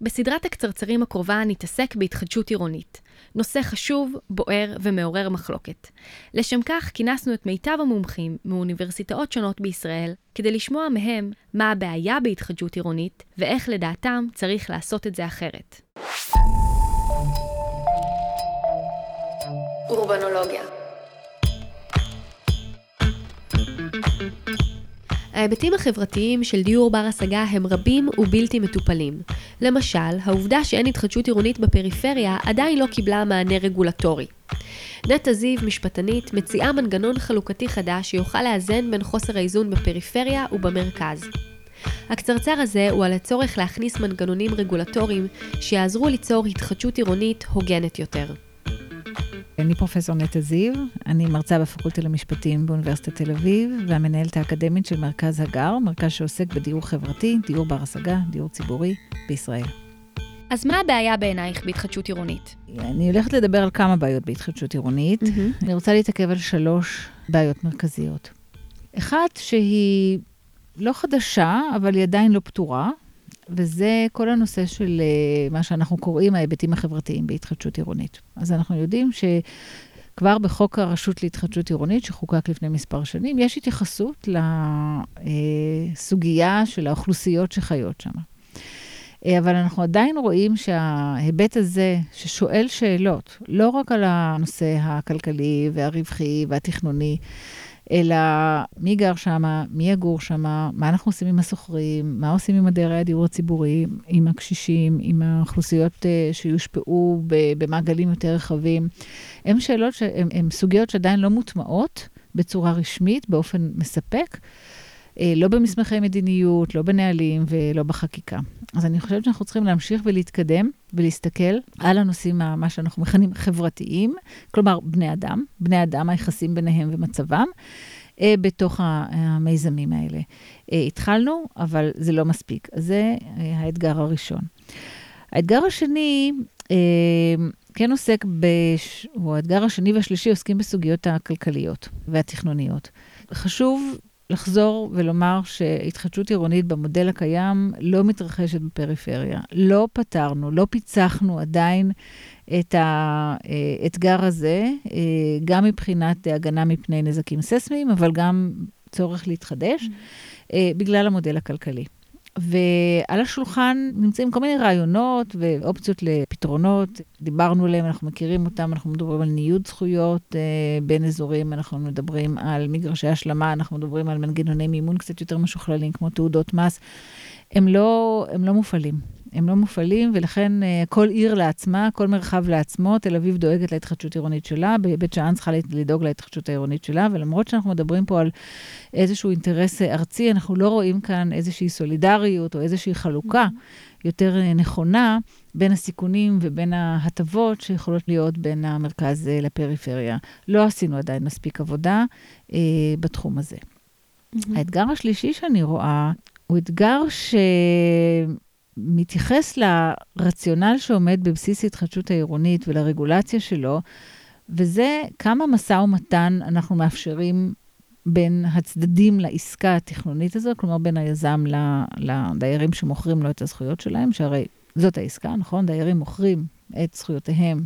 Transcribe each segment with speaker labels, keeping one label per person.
Speaker 1: בסדרת הקצרצרים הקרובה נתעסק בהתחדשות עירונית. נושא חשוב, בוער ומעורר מחלוקת. לשם כך כינסנו את מיטב המומחים מאוניברסיטאות שונות בישראל, כדי לשמוע מהם מה הבעיה בהתחדשות עירונית, ואיך לדעתם צריך לעשות את זה אחרת. אורבנולוגיה ההיבטים החברתיים של דיור בר השגה הם רבים ובלתי מטופלים. למשל, העובדה שאין התחדשות עירונית בפריפריה עדיין לא קיבלה מענה רגולטורי. נטע זיו, משפטנית, מציעה מנגנון חלוקתי חדש שיוכל לאזן בין חוסר האיזון בפריפריה ובמרכז. הקצרצר הזה הוא על הצורך להכניס מנגנונים רגולטוריים שיעזרו ליצור התחדשות עירונית הוגנת יותר.
Speaker 2: אני פרופסור נטע זיו, אני מרצה בפקולטה למשפטים באוניברסיטת תל אביב, והמנהלת האקדמית של מרכז הגר, מרכז שעוסק בדיור חברתי, דיור בר השגה, דיור ציבורי בישראל.
Speaker 1: אז מה הבעיה בעינייך בהתחדשות עירונית?
Speaker 2: אני הולכת לדבר על כמה בעיות בהתחדשות עירונית. Mm-hmm. אני רוצה להתעכב על שלוש בעיות מרכזיות. אחת שהיא לא חדשה, אבל היא עדיין לא פתורה, וזה כל הנושא של uh, מה שאנחנו קוראים ההיבטים החברתיים בהתחדשות עירונית. אז אנחנו יודעים שכבר בחוק הרשות להתחדשות עירונית, שחוקק לפני מספר שנים, יש התייחסות לסוגיה uh, של האוכלוסיות שחיות שם. Uh, אבל אנחנו עדיין רואים שההיבט הזה, ששואל שאלות, לא רק על הנושא הכלכלי והרווחי והתכנוני, אלא מי גר שם, מי יגור שם, מה אנחנו עושים עם השוכרים, מה עושים עם הדיירי הדיור הציבורי, עם הקשישים, עם האוכלוסיות uh, שיושפעו במעגלים יותר רחבים. הן שאלות, הן סוגיות שעדיין לא מוטמעות בצורה רשמית, באופן מספק. אה, לא במסמכי מדיניות, לא בנהלים ולא בחקיקה. אז אני חושבת שאנחנו צריכים להמשיך ולהתקדם ולהסתכל על הנושאים, מה שאנחנו מכנים חברתיים, כלומר, בני אדם, בני אדם, היחסים ביניהם ומצבם. אה, בתוך המיזמים האלה. אה, התחלנו, אבל זה לא מספיק. אז זה האתגר הראשון. האתגר השני, כן עוסק, בש... או האתגר השני והשלישי עוסקים בסוגיות הכלכליות והתכנוניות. חשוב לחזור ולומר שהתחדשות עירונית במודל הקיים לא מתרחשת בפריפריה. לא פתרנו, לא פיצחנו עדיין את האתגר הזה, גם מבחינת הגנה מפני נזקים ססמיים, אבל גם צורך להתחדש, mm-hmm. בגלל המודל הכלכלי. ועל השולחן נמצאים כל מיני רעיונות ואופציות לפתרונות. דיברנו עליהם, אנחנו מכירים אותם, אנחנו מדברים על ניוד זכויות אה, בין אזורים, אנחנו מדברים על מגרשי השלמה, אנחנו מדברים על מנגנוני מימון קצת יותר משוכללים, כמו תעודות מס. הם לא, הם לא מופעלים. הם לא מופעלים, ולכן uh, כל עיר לעצמה, כל מרחב לעצמו, תל אביב דואגת להתחדשות עירונית שלה, בית שאן צריכה לדאוג להתחדשות העירונית שלה, ולמרות שאנחנו מדברים פה על איזשהו אינטרס אה, ארצי, אנחנו לא רואים כאן איזושהי סולידריות או איזושהי חלוקה יותר uh, נכונה בין הסיכונים ובין ההטבות שיכולות להיות בין המרכז uh, לפריפריה. לא עשינו עדיין מספיק עבודה uh, בתחום הזה. Mm-hmm. האתגר השלישי שאני רואה הוא אתגר שמתייחס לרציונל שעומד בבסיס התחדשות העירונית ולרגולציה שלו, וזה כמה משא ומתן אנחנו מאפשרים בין הצדדים לעסקה התכנונית הזו, כלומר בין היזם לדיירים שמוכרים לו את הזכויות שלהם, שהרי זאת העסקה, נכון? דיירים מוכרים את זכויותיהם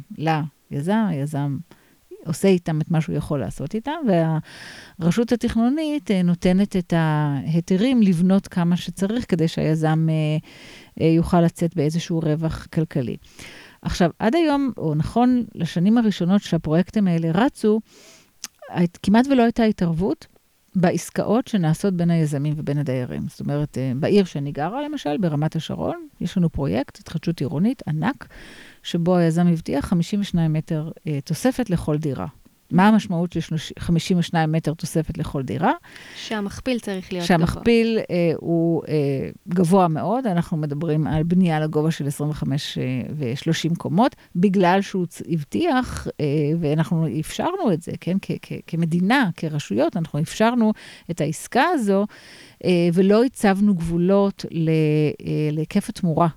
Speaker 2: ליזם, היזם עושה איתם את מה שהוא יכול לעשות איתם, והרשות התכנונית אה, נותנת את ההיתרים לבנות כמה שצריך כדי שהיזם אה, יוכל לצאת באיזשהו רווח כלכלי. עכשיו, עד היום, או נכון, לשנים הראשונות שהפרויקטים האלה רצו, כמעט ולא הייתה התערבות בעסקאות שנעשות בין היזמים ובין הדיירים. זאת אומרת, בעיר שאני גרה, למשל, ברמת השרון, יש לנו פרויקט, התחדשות עירונית ענק, שבו היזם הבטיח 52 מטר אה, תוספת לכל דירה. מה המשמעות של 52 מטר תוספת לכל דירה?
Speaker 1: שהמכפיל צריך להיות
Speaker 2: שהמכפיל, גבוה. שהמכפיל אה, הוא אה, גבוה מאוד, אנחנו מדברים על בנייה לגובה של 25 אה, ו-30 קומות, בגלל שהוא הבטיח, אה, ואנחנו אפשרנו את זה, כן? כ- כ- כמדינה, כרשויות, אנחנו אפשרנו את העסקה הזו, אה, ולא הצבנו גבולות אה, להיקף התמורה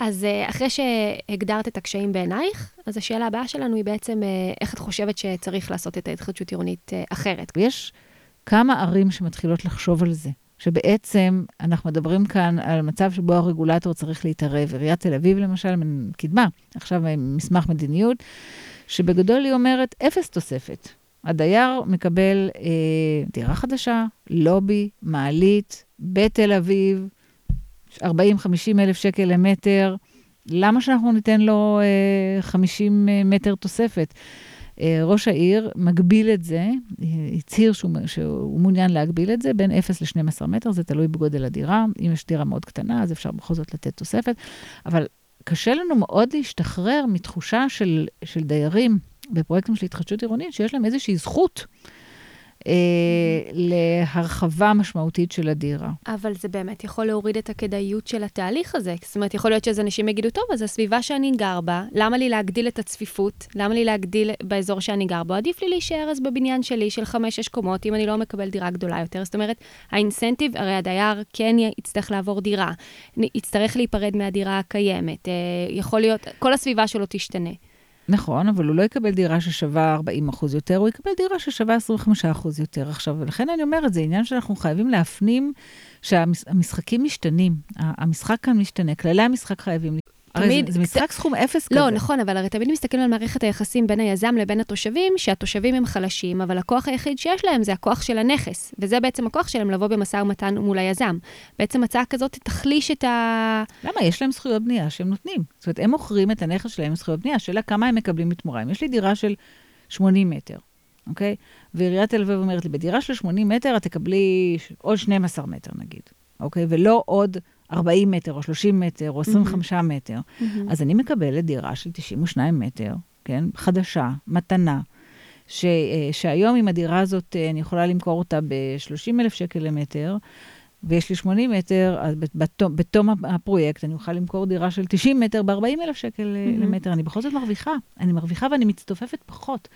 Speaker 1: אז אה, אחרי שהגדרת את הקשיים בעינייך, אז השאלה הבאה שלנו היא בעצם, אה, איך את חושבת שצריך לעשות את ההתחדשות עירונית אה, אחרת?
Speaker 2: יש כמה ערים שמתחילות לחשוב על זה. שבעצם אנחנו מדברים כאן על מצב שבו הרגולטור צריך להתערב. עיריית תל אביב, למשל, קידמה עכשיו מסמך מדיניות, שבגדול היא אומרת, אפס תוספת. הדייר מקבל אה, דירה חדשה, לובי, מעלית, בתל אביב, 40-50 אלף שקל למטר. למה שאנחנו ניתן לו אה, 50 אה, מטר תוספת? אה, ראש העיר מגביל את זה, הצהיר שהוא, שהוא מעוניין להגביל את זה בין 0 ל-12 מטר, זה תלוי בגודל הדירה. אם יש דירה מאוד קטנה, אז אפשר בכל זאת לתת תוספת. אבל קשה לנו מאוד להשתחרר מתחושה של, של דיירים בפרויקטים של התחדשות עירונית, שיש להם איזושהי זכות. אה, להרחבה משמעותית של הדירה.
Speaker 1: אבל זה באמת יכול להוריד את הכדאיות של התהליך הזה. זאת אומרת, יכול להיות שאיזה אנשים יגידו, טוב, אז הסביבה שאני גר בה, למה לי להגדיל את הצפיפות? למה לי להגדיל באזור שאני גר בו? עדיף לי להישאר אז בבניין שלי של חמש-שש קומות, אם אני לא מקבל דירה גדולה יותר. זאת אומרת, האינסנטיב, הרי הדייר כן יצטרך לעבור דירה, יצטרך להיפרד מהדירה הקיימת, אה, יכול להיות, כל הסביבה שלו תשתנה.
Speaker 2: נכון, אבל הוא לא יקבל דירה ששווה 40 אחוז יותר, הוא יקבל דירה ששווה 25 אחוז יותר. עכשיו, ולכן אני אומרת, זה עניין שאנחנו חייבים להפנים שהמשחקים משתנים. המשחק כאן משתנה, כללי המשחק חייבים תמיד... זה, זה משחק סכום אפס
Speaker 1: לא,
Speaker 2: כזה.
Speaker 1: לא, נכון, אבל הרי תמיד מסתכלים על מערכת היחסים בין היזם לבין התושבים, שהתושבים הם חלשים, אבל הכוח היחיד שיש להם זה הכוח של הנכס, וזה בעצם הכוח שלהם לבוא במשא ומתן מול היזם. בעצם הצעה כזאת תחליש את ה...
Speaker 2: למה? יש להם זכויות בנייה שהם נותנים. זאת אומרת, הם מוכרים את הנכס שלהם עם זכויות בנייה, השאלה כמה הם מקבלים בתמורה. אם יש לי דירה של 80 מטר, אוקיי? ועיריית תל אביב אומרת לי, בדירה של 80 מטר את תקבלי עוד 12 מטר נגיד, אוקיי? ולא עוד 40 מטר, או 30 מטר, או 25 mm-hmm. מטר. Mm-hmm. אז אני מקבלת דירה של 92 מטר, כן? חדשה, מתנה, ש, אה, שהיום עם הדירה הזאת אה, אני יכולה למכור אותה ב-30 אלף שקל למטר. ויש לי 80 מטר, אז בתום, בתום הפרויקט אני אוכל למכור דירה של 90 מטר ב-40 אלף שקל mm-hmm. למטר. אני בכל זאת מרוויחה. אני מרוויחה ואני מצטופפת פחות.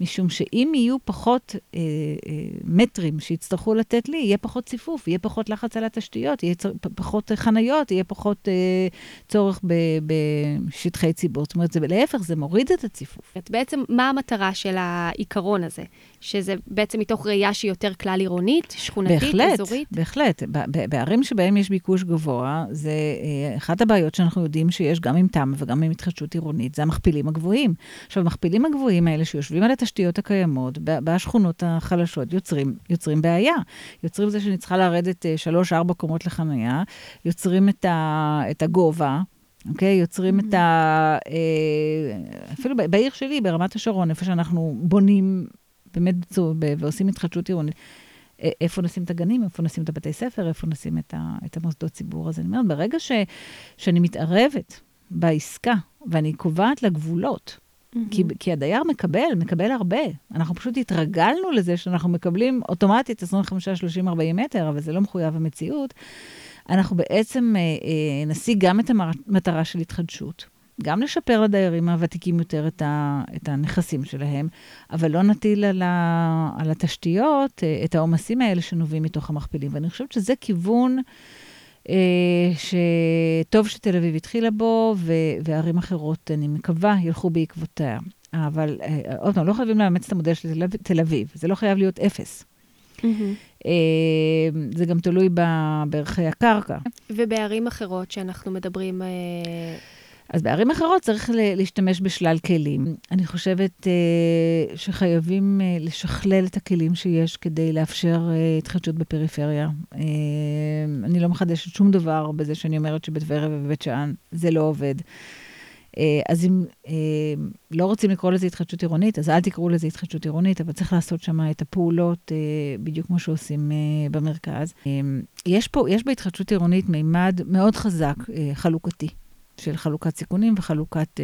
Speaker 2: משום שאם יהיו פחות אה, אה, מטרים שיצטרכו לתת לי, יהיה פחות ציפוף, יהיה פחות לחץ על התשתיות, יהיה צר, פחות חניות, יהיה פחות אה, צורך ב, בשטחי ציבור. זאת אומרת, זה, להפך, זה מוריד את הציפוף.
Speaker 1: בעצם, מה המטרה של העיקרון הזה? שזה בעצם מתוך ראייה שהיא יותר כלל עירונית, שכונתית,
Speaker 2: בהחלט,
Speaker 1: אזורית?
Speaker 2: בהחלט, בהחלט. בערים שבהן יש ביקוש גבוה, זה אה, אחת הבעיות שאנחנו יודעים שיש גם עם תמ"א וגם עם התחדשות עירונית, זה המכפילים הגבוהים. עכשיו, המכפילים הגבוהים האלה שיושבים על התשתיות הקיימות, בשכונות החלשות, יוצרים, יוצרים בעיה. יוצרים זה שאני צריכה לרדת אה, שלוש-ארבע קומות לחניה, יוצרים את, ה, את הגובה. אוקיי? Okay, יוצרים mm-hmm. את ה... אה, אפילו בעיר שלי, ברמת השרון, איפה שאנחנו בונים באמת ועושים התחדשות עירונית. איפה נשים את הגנים, איפה נשים את הבתי ספר, איפה נשים את, ה, את המוסדות ציבור. אז אני אומרת, ברגע ש, שאני מתערבת בעסקה ואני קובעת לה גבולות, mm-hmm. כי, כי הדייר מקבל, מקבל הרבה. אנחנו פשוט התרגלנו לזה שאנחנו מקבלים אוטומטית 25, 30, 40 מטר, אבל זה לא מחויב המציאות. אנחנו בעצם אה, אה, נשיג גם את המטרה של התחדשות. גם לשפר לדיירים הוותיקים יותר את, ה, את הנכסים שלהם, אבל לא נטיל על, ה, על התשתיות אה, את העומסים האלה שנובעים מתוך המכפילים. ואני חושבת שזה כיוון אה, שטוב שתל אביב התחילה בו, ו, וערים אחרות, אני מקווה, ילכו בעקבותיה. אבל אה, עוד פעם, לא חייבים לאמץ את המודל של תל אביב, זה לא חייב להיות אפס. Mm-hmm. אה, זה גם תלוי בערכי הקרקע.
Speaker 1: ובערים אחרות שאנחנו מדברים...
Speaker 2: אז בערים אחרות צריך להשתמש בשלל כלים. אני חושבת uh, שחייבים uh, לשכלל את הכלים שיש כדי לאפשר uh, התחדשות בפריפריה. Uh, אני לא מחדשת שום דבר בזה שאני אומרת שבטבריה ובבית שאן זה לא עובד. Uh, אז אם uh, לא רוצים לקרוא לזה התחדשות עירונית, אז אל תקראו לזה התחדשות עירונית, אבל צריך לעשות שם את הפעולות uh, בדיוק כמו שעושים uh, במרכז. Uh, יש פה, יש בהתחדשות עירונית מימד מאוד חזק, uh, חלוקתי. של חלוקת סיכונים וחלוקת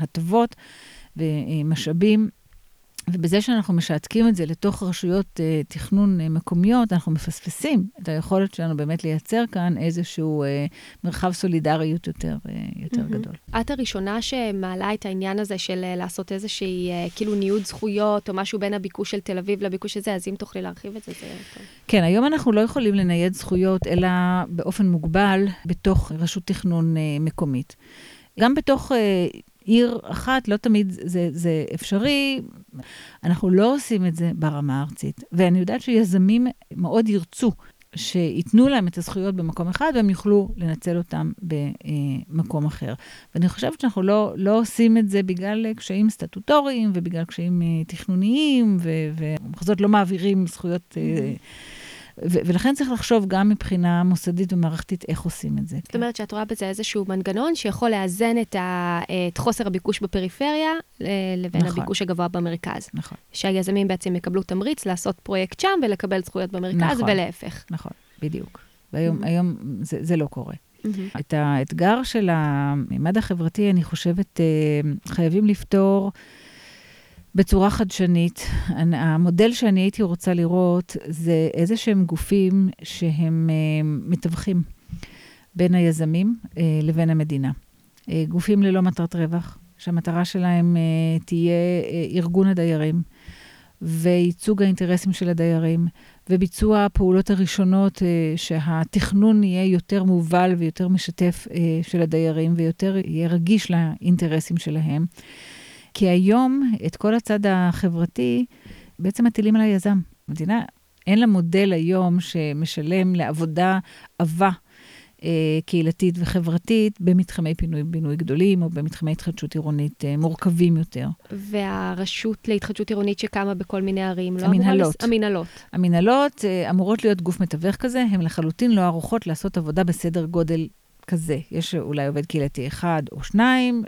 Speaker 2: הטבות ומשאבים. ובזה שאנחנו משעתקים את זה לתוך רשויות אה, תכנון אה, מקומיות, אנחנו מפספסים את היכולת שלנו באמת לייצר כאן איזשהו אה, מרחב סולידריות יותר, אה, יותר mm-hmm. גדול.
Speaker 1: את הראשונה שמעלה את העניין הזה של אה, לעשות איזושהי, אה, כאילו ניוד זכויות, או משהו בין הביקוש של תל אביב לביקוש הזה, אז אם תוכלי להרחיב את זה, זה טוב.
Speaker 2: כן, היום אנחנו לא יכולים לנייד זכויות, אלא באופן מוגבל בתוך רשות תכנון אה, מקומית. גם בתוך... אה, עיר אחת, לא תמיד זה, זה אפשרי. אנחנו לא עושים את זה ברמה הארצית. ואני יודעת שיזמים מאוד ירצו שייתנו להם את הזכויות במקום אחד, והם יוכלו לנצל אותם במקום אחר. ואני חושבת שאנחנו לא, לא עושים את זה בגלל קשיים סטטוטוריים ובגלל קשיים תכנוניים, ובכל לא מעבירים זכויות... Mm-hmm. ו- ולכן צריך לחשוב גם מבחינה מוסדית ומערכתית איך עושים את זה.
Speaker 1: זאת כן. אומרת שאת רואה בזה איזשהו מנגנון שיכול לאזן את, ה- את חוסר הביקוש בפריפריה לבין נכון. הביקוש הגבוה במרכז.
Speaker 2: נכון.
Speaker 1: שהיזמים בעצם יקבלו תמריץ לעשות פרויקט שם ולקבל זכויות במרכז, נכון, ולהפך.
Speaker 2: נכון, בדיוק. והיום mm-hmm. זה, זה לא קורה. Mm-hmm. את האתגר של הממד החברתי, אני חושבת, אה, חייבים לפתור. בצורה חדשנית. המודל שאני הייתי רוצה לראות זה איזה שהם גופים שהם uh, מתווכים בין היזמים uh, לבין המדינה. Uh, גופים ללא מטרת רווח, שהמטרה שלהם תהיה ארגון הדיירים וייצוג האינטרסים של הדיירים, וביצוע הפעולות הראשונות, שהתכנון יהיה יותר מובל ויותר משתף של הדיירים, ויותר יהיה רגיש לאינטרסים שלהם. כי היום את כל הצד החברתי בעצם מטילים על היזם. המדינה, אין לה מודל היום שמשלם לעבודה עבה. אה, קהילתית וחברתית במתחמי פינוי-בינוי גדולים או במתחמי התחדשות עירונית אה, מורכבים יותר.
Speaker 1: והרשות להתחדשות עירונית שקמה בכל מיני ערים, לא
Speaker 2: המנהלות.
Speaker 1: לס... המנהלות.
Speaker 2: המנהלות אה, אמורות להיות גוף מתווך כזה, הן לחלוטין לא ערוכות לעשות עבודה בסדר גודל כזה. יש אולי עובד קהילתי אחד או שניים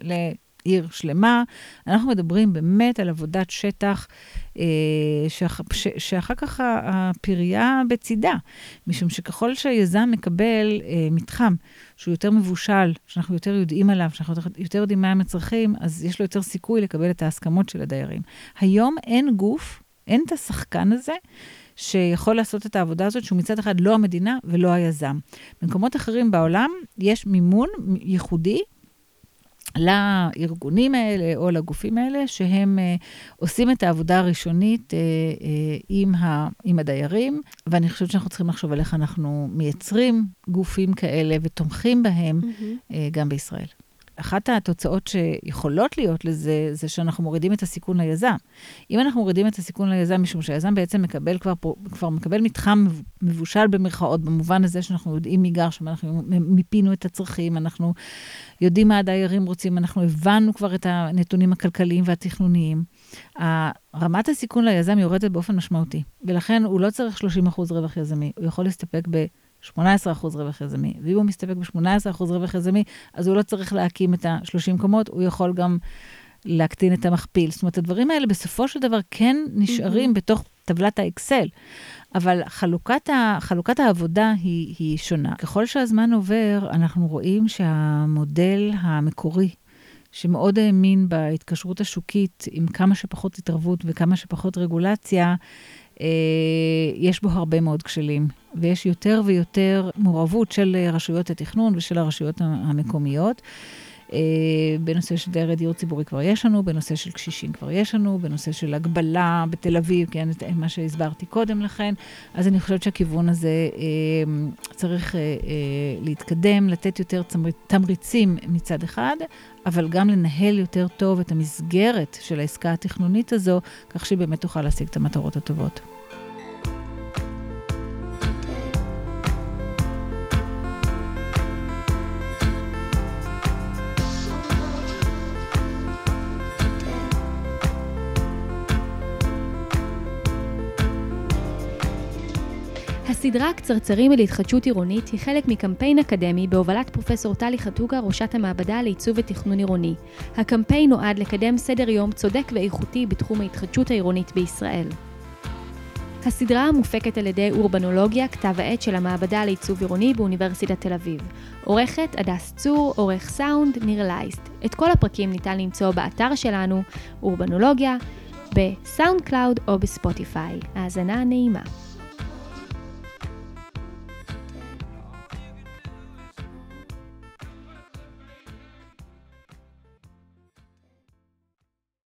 Speaker 2: עיר שלמה. אנחנו מדברים באמת על עבודת שטח, אה, שאח, ש, שאחר כך הפרייה בצידה, משום שככל שהיזם מקבל אה, מתחם שהוא יותר מבושל, שאנחנו יותר יודעים עליו, שאנחנו יותר יודעים מה הם הצרכים, אז יש לו יותר סיכוי לקבל את ההסכמות של הדיירים. היום אין גוף, אין את השחקן הזה. שיכול לעשות את העבודה הזאת, שהוא מצד אחד לא המדינה ולא היזם. במקומות אחרים בעולם יש מימון ייחודי לארגונים האלה או לגופים האלה, שהם uh, עושים את העבודה הראשונית uh, uh, עם, ה, עם הדיירים, ואני חושבת שאנחנו צריכים לחשוב על איך אנחנו מייצרים גופים כאלה ותומכים בהם mm-hmm. גם בישראל. אחת התוצאות שיכולות להיות לזה, זה שאנחנו מורידים את הסיכון ליזם. אם אנחנו מורידים את הסיכון ליזם, משום שהיזם בעצם מקבל כבר, כבר מקבל מתחם מבושל במרכאות, במובן הזה שאנחנו יודעים מי גר שם, אנחנו מיפינו את הצרכים, אנחנו יודעים מה הדיירים רוצים, אנחנו הבנו כבר את הנתונים הכלכליים והתכנוניים. רמת הסיכון ליזם יורדת באופן משמעותי, ולכן הוא לא צריך 30 רווח יזמי, הוא יכול להסתפק ב... 18% רווח יזמי. ואם הוא מסתפק ב-18% רווח יזמי, אז הוא לא צריך להקים את ה-30 קומות, הוא יכול גם להקטין את המכפיל. זאת אומרת, הדברים האלה בסופו של דבר כן נשארים mm-hmm. בתוך טבלת האקסל, אבל חלוקת, ה, חלוקת העבודה היא, היא שונה. ככל שהזמן עובר, אנחנו רואים שהמודל המקורי, שמאוד האמין בהתקשרות השוקית עם כמה שפחות התערבות וכמה שפחות רגולציה, יש בו הרבה מאוד כשלים, ויש יותר ויותר מעורבות של רשויות התכנון ושל הרשויות המקומיות. אה, בנושא של דיירי דיור ציבורי כבר יש לנו, בנושא של קשישים כבר יש לנו, בנושא של הגבלה בתל אביב, כן, מה שהסברתי קודם לכן. אז אני חושבת שהכיוון הזה אה, צריך להתקדם, לתת יותר תמריצים מצד אחד, אבל גם לנהל יותר טוב את המסגרת של העסקה התכנונית הזו, כך שהיא באמת תוכל להשיג את המטרות הטובות.
Speaker 1: הסדרה קצרצרים להתחדשות עירונית היא חלק מקמפיין אקדמי בהובלת פרופסור טלי חתוגה, ראשת המעבדה לעיצוב ותכנון עירוני. הקמפיין נועד לקדם סדר יום צודק ואיכותי בתחום ההתחדשות העירונית בישראל. הסדרה מופקת על ידי אורבנולוגיה, כתב העת של המעבדה לעיצוב עירוני באוניברסיטת תל אביב. עורכת הדס צור, עורך סאונד ניר לייסט. את כל הפרקים ניתן למצוא באתר שלנו, אורבנולוגיה, בסאונד קלאוד או בספוטיפיי. האזנה נעימה.